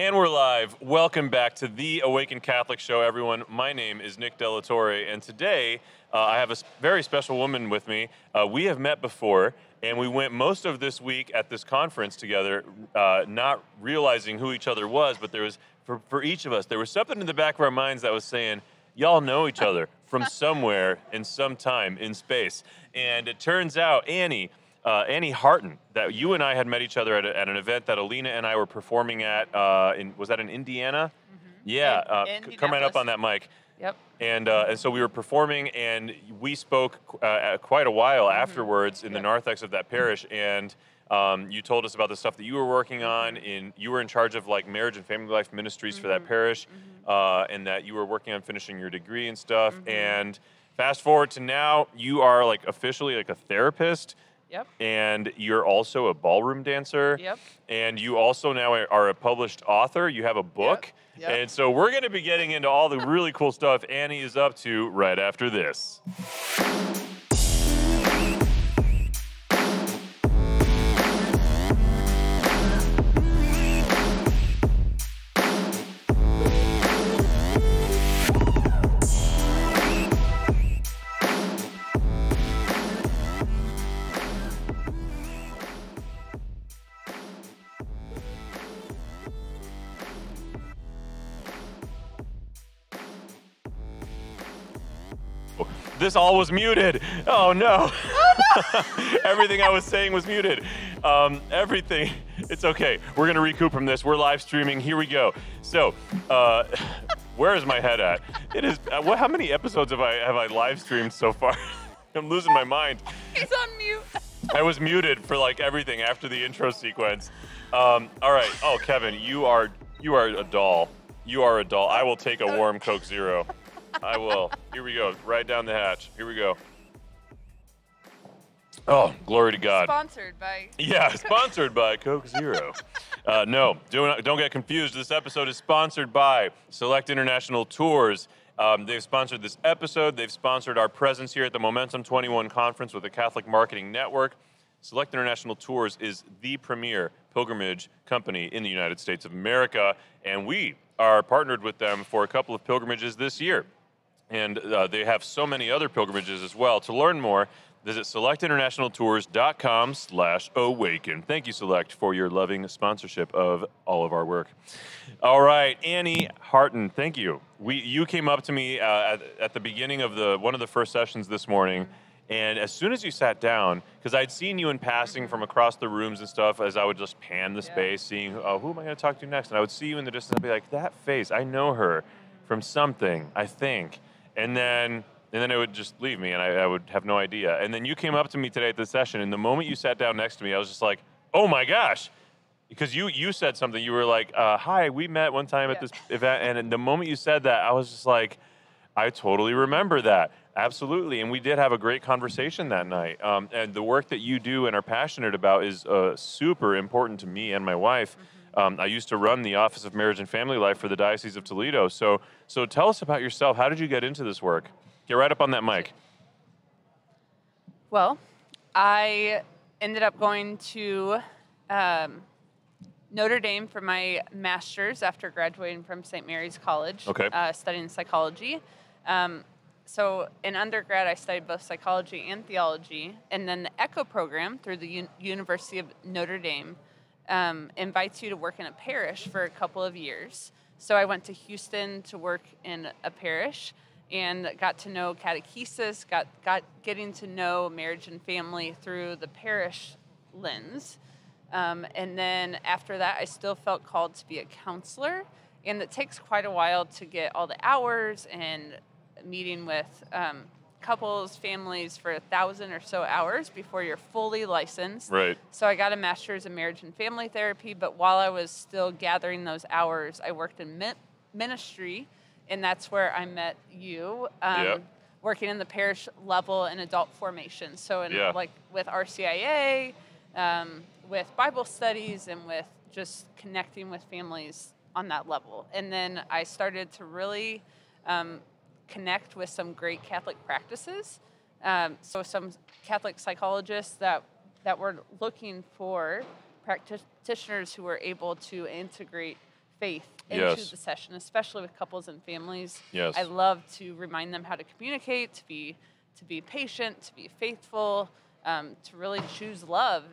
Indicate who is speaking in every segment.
Speaker 1: And we're live. Welcome back to the Awaken Catholic Show, everyone. My name is Nick De La Torre, and today uh, I have a very special woman with me. Uh, we have met before, and we went most of this week at this conference together, uh, not realizing who each other was, but there was, for, for each of us, there was something in the back of our minds that was saying, Y'all know each other from somewhere in some time in space. And it turns out, Annie, uh, Annie Harton, that you and I had met each other at, a, at an event that Alina and I were performing at. Uh, in, was that in Indiana? Yeah,
Speaker 2: In-
Speaker 1: uh, come right up on that mic.
Speaker 2: Yep.
Speaker 1: And uh, and so we were performing, and we spoke uh, quite a while afterwards in the narthex of that parish, and. Um, you told us about the stuff that you were working on.
Speaker 2: Mm-hmm.
Speaker 1: In you were in charge of like marriage and family life ministries for
Speaker 2: Mm-hmm.
Speaker 1: that parish, uh, and that you were working on finishing your degree and stuff.
Speaker 2: Mm-hmm.
Speaker 1: And fast forward to now, you are like officially like a therapist
Speaker 2: Yep.
Speaker 1: and you're also a ballroom dancer.
Speaker 2: Yep.
Speaker 1: And you also now are- a published author. You have a book.
Speaker 2: Yep.
Speaker 1: And so we're going to be getting into all the really cool stuff Annie is up to right after this. This all was muted. Oh no. everything I was saying was muted. Um, everything. It's okay. We're going to recoup from this. We're live streaming. Here we go. So, uh, where is my head at? It is. Uh, what? How many episodes have I have I live streamed so far? I'm losing my mind.
Speaker 2: He's on mute.
Speaker 1: I was muted for like everything after the intro sequence. Um, all right. Oh, Kevin, you are you are a doll. You are a doll. I will take a warm Coke Zero. I will. Here we go. Right down the hatch. Here we go. Oh, glory to God.
Speaker 2: Sponsored by.
Speaker 1: Yeah, sponsored by Coke Zero. Uh, no, don't, don't get confused. This episode is sponsored by Select International Tours. Um, they've sponsored this episode. They've sponsored our presence here at the Momentum 21 conference with the Catholic Marketing Network. Select International Tours is the premier pilgrimage company in the United States of America, and we are partnered with them for a couple of pilgrimages this year and uh, they have so many other pilgrimages as well. To learn more, visit selectinternationaltours.com slash awaken. Thank you, Select, for your loving sponsorship of all of our work. All right, Annie Harton, thank you. We, you came up to me uh, at, at the beginning of the one of the first sessions this morning, and as soon as you sat down, because I'd seen you in passing from across the rooms and stuff, as I would just pan the
Speaker 2: Yeah.
Speaker 1: space, seeing, oh, who am I going to talk to next? And I would see you in the distance and be like, that face, I know her from something, I think. And then and then it would just leave me and I, I would have no idea. And then you came up to me today at the session, and the moment you sat down next to me, I was just like, oh my gosh. Because you you said something, you were like, uh, hi, we met one time at this event. And the moment you said that, I was just like, I totally remember that. Absolutely. And we did have a great conversation that night. Um, and the work that you do and are passionate about is uh, super important to me and my wife. Um, I used to run the Office of Marriage and Family Life for the Diocese of Toledo. So, so tell us about yourself. How did you get into this work? Get right up on that mic.
Speaker 2: Well, I ended up going to um, Notre Dame for my master's after graduating from St. Mary's College,
Speaker 1: Okay.
Speaker 2: uh, studying psychology. Um, so in undergrad, I studied both psychology and theology, and then the ECHO program through the Un- University of Notre Dame um, invites you to work in a parish for a couple of years. So I went to Houston to work in a parish and got to know catechesis, got, got getting to know marriage and family through the parish lens. Um, and then after that, I still felt called to be a counselor. And it takes quite a while to get all the hours and meeting with um, couples, families for a thousand or so hours before you're fully licensed.
Speaker 1: Right.
Speaker 2: So I got a master's in marriage and family therapy, but while I was still gathering those hours, I worked in ministry, and that's where I met you. Um,
Speaker 1: Yep.
Speaker 2: Working in the parish level and adult formation. So, in,
Speaker 1: Yeah.
Speaker 2: like with RCIA, um, with Bible studies, and with just connecting with families on that level. And then I started to really um, connect with some great Catholic practices. Um, so some Catholic psychologists that that were looking for practitioners who were able to integrate faith into
Speaker 1: Yes.
Speaker 2: the session, especially with couples and families.
Speaker 1: Yes.
Speaker 2: I love to remind them how to communicate, to be to be patient, to be faithful, um, to really choose love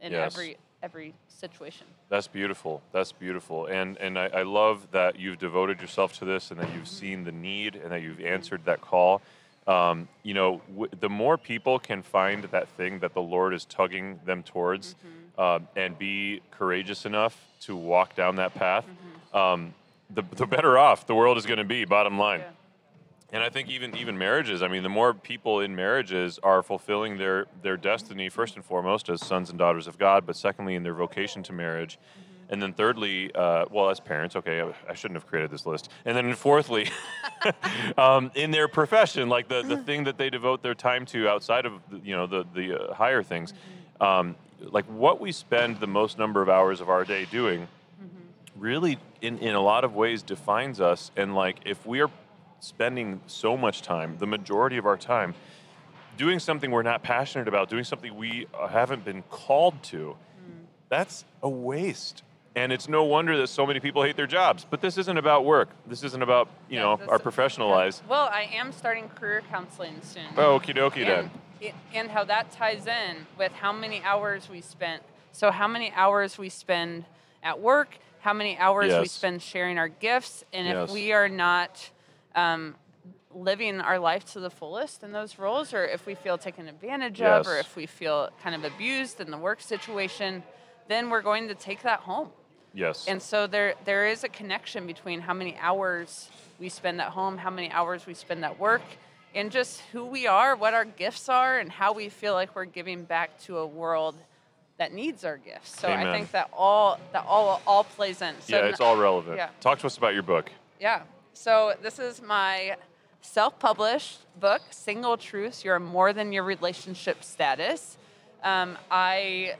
Speaker 2: in
Speaker 1: Yes.
Speaker 2: every every situation.
Speaker 1: That's beautiful. That's beautiful. And and I, I love that you've devoted yourself to this and that you've seen the need and that you've answered that call. Um, you know, w- the more people can find that thing that the Lord is tugging them towards um, and be courageous enough to walk down that path, um, the, the better off the world is going to be, bottom line.
Speaker 2: Yeah.
Speaker 1: And I think even even marriages. I mean, the more people in marriages are fulfilling their their destiny first and foremost as sons and daughters of God, but secondly in their vocation to marriage, and then thirdly, uh, well, as parents. Okay, I, I shouldn't have created this list. And then fourthly, um, in their profession, like the the thing that they devote their time to outside of the, you know the the uh, higher things, um, like what we spend the most number of hours of our day doing really in, in a lot of ways defines us and like if we are spending so much time the majority of our time doing something we're not passionate about doing something we uh, haven't been called to that's a waste and it's no wonder that so many people hate their jobs but this isn't about work this isn't about you
Speaker 2: Yeah,
Speaker 1: know
Speaker 2: this-
Speaker 1: our professional
Speaker 2: yeah.
Speaker 1: lives
Speaker 2: Well, I am starting career counseling soon.
Speaker 1: oh okie dokie then
Speaker 2: and, and how that ties in with how many hours we spent. So, how many hours we spend at work, how many hours we spend sharing our gifts, and
Speaker 1: Yes.
Speaker 2: if we are not um, living our life to the fullest in those roles, or if we feel taken advantage of, or if we feel kind of abused in the work situation, then we're going to take that home.
Speaker 1: yes
Speaker 2: And so there there is a connection between how many hours we spend at home, how many hours we spend at work, and just who we are, what our gifts are, and how we feel like we're giving back to a world that needs our gifts. So
Speaker 1: Amen.
Speaker 2: I think that all that all all plays in. So
Speaker 1: yeah it's all relevant
Speaker 2: yeah.
Speaker 1: talk to us about your book
Speaker 2: yeah. So this is my self-published book, Single Truths: You're More Than Your Relationship Status. Um, I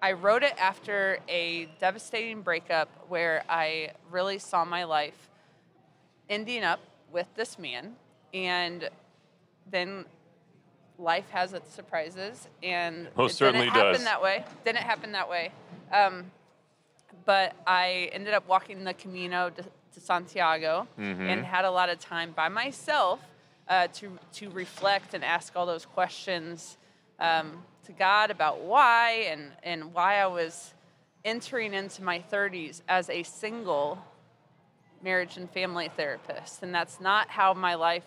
Speaker 2: I wrote it after a devastating breakup where I really saw my life ending up with this man, and then life has its surprises, and
Speaker 1: Most
Speaker 2: it
Speaker 1: certainly
Speaker 2: didn't happen
Speaker 1: does.
Speaker 2: that way. Didn't happen that way. Um, but I ended up walking the Camino to, to Santiago
Speaker 1: Mm-hmm.
Speaker 2: and had a lot of time by myself uh, to to reflect and ask all those questions um, to God about why and and why I was entering into my 30s as a single marriage and family therapist, and that's not how my life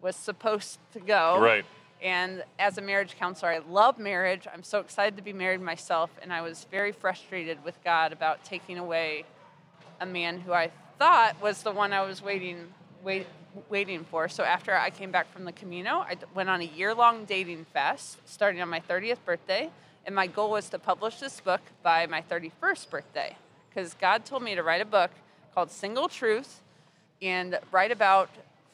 Speaker 2: was supposed to go.
Speaker 1: Right.
Speaker 2: And as a marriage counselor, I love marriage. I'm so excited to be married myself, and I was very frustrated with God about taking away a man who I thought was the one I was waiting wait, waiting for. So after I came back from the Camino, I went on a year-long dating fest starting on my 30th birthday, and my goal was to publish this book by my 31st birthday, because God told me to write a book called Single Truth, and write about.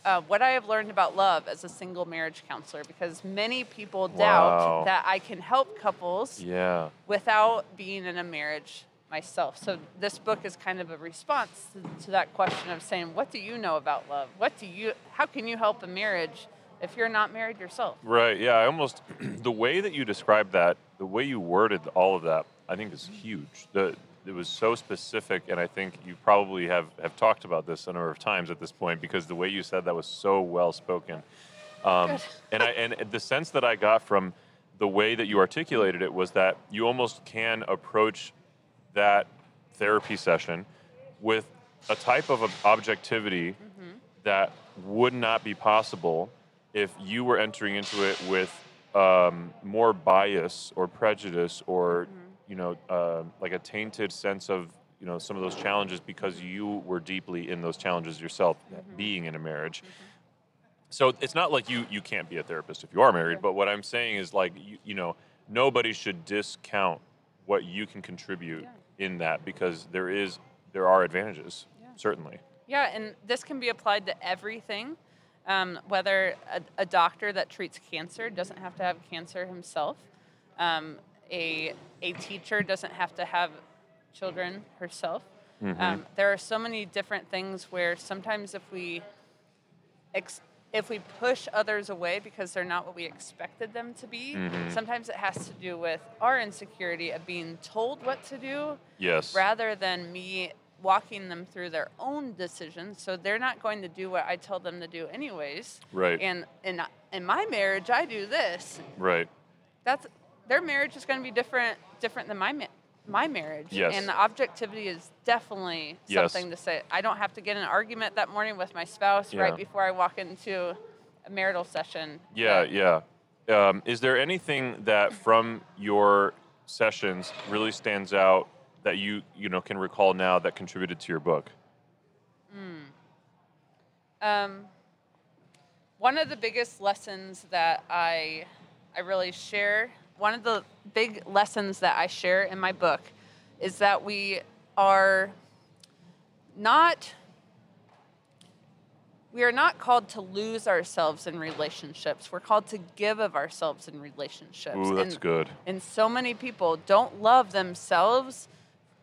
Speaker 2: Uh, what I have learned about love as a single marriage counselor, because many people
Speaker 1: Wow.
Speaker 2: doubt that I can help couples
Speaker 1: yeah
Speaker 2: without being in a marriage myself. So this book is kind of a response to, to that question of saying, what do you know about love? What do you how can you help a marriage if you're not married yourself?
Speaker 1: Right. Yeah. I almost the way that you described that, the way you worded all of that, I think is huge. The it was so specific, and I think you probably have have talked about this a number of times at this point because the way you said that was so well spoken. Um, and I and the sense that I got from the way that you articulated it was that you almost can approach that therapy session with a type of ob- objectivity that would not be possible if you were entering into it with um, more bias or prejudice or you know uh, like a tainted sense of you know some of those challenges because you were deeply in those challenges yourself being in a marriage. So it's not like you you can't be a therapist if you are married but what i'm saying is like you, you know nobody should discount what you can contribute in that because there is there are advantages
Speaker 2: Yeah.
Speaker 1: certainly
Speaker 2: Yeah, and this can be applied to everything. Um, whether a, a doctor that treats cancer doesn't have to have cancer himself, um, a a teacher doesn't have to have children herself. Um, there are so many different things where sometimes if we ex- if we push others away because they're not what we expected them to be, mm-hmm. sometimes it has to do with our insecurity of being told what to do
Speaker 1: yes
Speaker 2: rather than me walking them through their own decisions. So they're not going to do what I tell them to do anyways.
Speaker 1: Right.
Speaker 2: And in in my marriage, I do this.
Speaker 1: Right.
Speaker 2: That's their marriage is going to be different different than my ma- my marriage.
Speaker 1: Yes.
Speaker 2: And the objectivity is definitely
Speaker 1: Yes.
Speaker 2: something to say. I don't have to get in an argument that morning with my spouse
Speaker 1: Yeah.
Speaker 2: right before I walk into a marital session.
Speaker 1: Yeah, yeah. Um, is there anything that from your sessions really stands out that you you know can recall now that contributed to your book?
Speaker 2: Um, one of the biggest lessons that I I really share, one of the big lessons that I share in my book is that we are not we are not called to lose ourselves in relationships. We're called to give of ourselves in relationships.
Speaker 1: Ooh, that's
Speaker 2: and,
Speaker 1: good.
Speaker 2: and so many people don't love themselves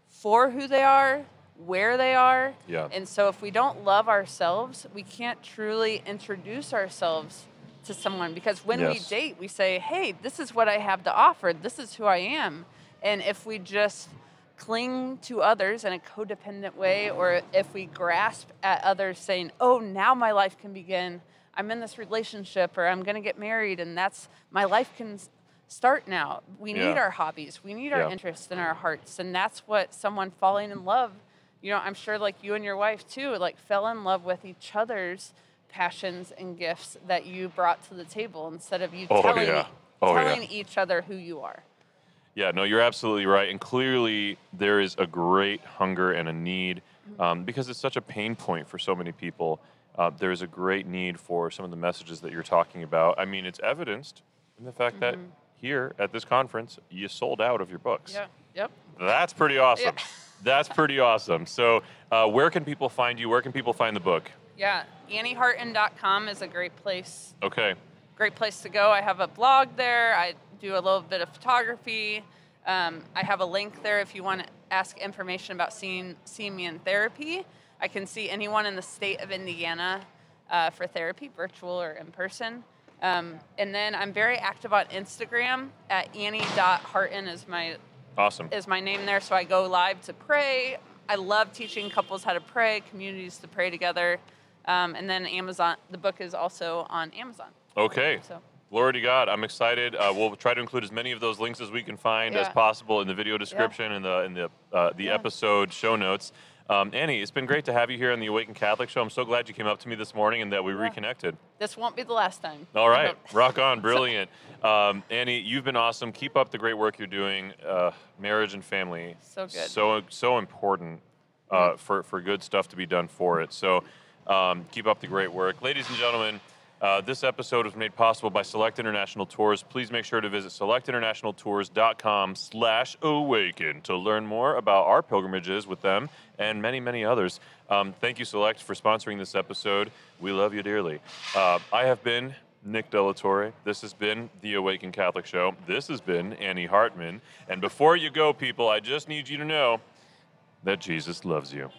Speaker 2: for who they are, where they are.
Speaker 1: Yeah.
Speaker 2: And so if we don't love ourselves, we can't truly introduce ourselves to someone because when we date, we say, "Hey, this is what I have to offer. This is who I am." And if we just cling to others in a codependent way or if we grasp at others saying, "Oh, now my life can begin. I'm in this relationship or I'm going to get married and that's my life can start now." We need
Speaker 1: Yeah.
Speaker 2: our hobbies. We need our
Speaker 1: Yeah.
Speaker 2: interests and our hearts, and that's what someone falling in love you know, I'm sure like you and your wife too, like fell in love with each other's passions and gifts that you brought to the table instead of you
Speaker 1: Oh,
Speaker 2: telling,
Speaker 1: yeah. Oh, yeah.
Speaker 2: each other who you are.
Speaker 1: Yeah, no, you're absolutely right. And clearly, there is a great hunger and a need um, because it's such a pain point for so many people. Uh, there's a great need for some of the messages that you're talking about. I mean, it's evidenced in the fact that here at this conference, you sold out of your books.
Speaker 2: Yeah. Yep.
Speaker 1: That's pretty awesome.
Speaker 2: Yeah.
Speaker 1: That's pretty awesome. So, uh, where can people find you? Where can people find the book?
Speaker 2: Yeah. AnnieHarton.com is a great place
Speaker 1: Okay.
Speaker 2: great place to go. I have a blog there. I do a little bit of photography. Um, I have a link there if you want to ask information about seeing seeing me in therapy. I can see anyone in the state of Indiana uh, for therapy, virtual or in person. Um, and then I'm very active on Instagram at Annie.Harton is my
Speaker 1: Awesome.
Speaker 2: is my name there. So I go live to pray. I love teaching couples how to pray, communities to pray together. Um, and then Amazon, the book is also on Amazon.
Speaker 1: Okay.
Speaker 2: So
Speaker 1: Glory to God. I'm excited. Uh, we'll try to include as many of those links as we can find as possible in the video description and the in the uh, the
Speaker 2: Yeah.
Speaker 1: episode show notes. Um, Annie, it's been great to have you here on the Awaken Catholic Show. I'm so glad you came up to me this morning and that we
Speaker 2: Yeah.
Speaker 1: reconnected.
Speaker 2: this won't be the last time.
Speaker 1: All right, rock on, brilliant. Um, Annie, you've been awesome. Keep up the great work you're doing. Uh, marriage and family,
Speaker 2: So good.
Speaker 1: so so important uh, for for good stuff to be done for it. So um, keep up the great work, ladies and gentlemen. Uh, this episode was made possible by Select International Tours. Please make sure to visit selectinternationaltours.com slash awaken to learn more about our pilgrimages with them and many, many others. Um, thank you, Select, for sponsoring this episode. We love you dearly. Uh, I have been Nick De La Torre. This has been the Awaken Catholic Show. This has been Annie Harton. And before you go, people, I just need you to know that Jesus loves you.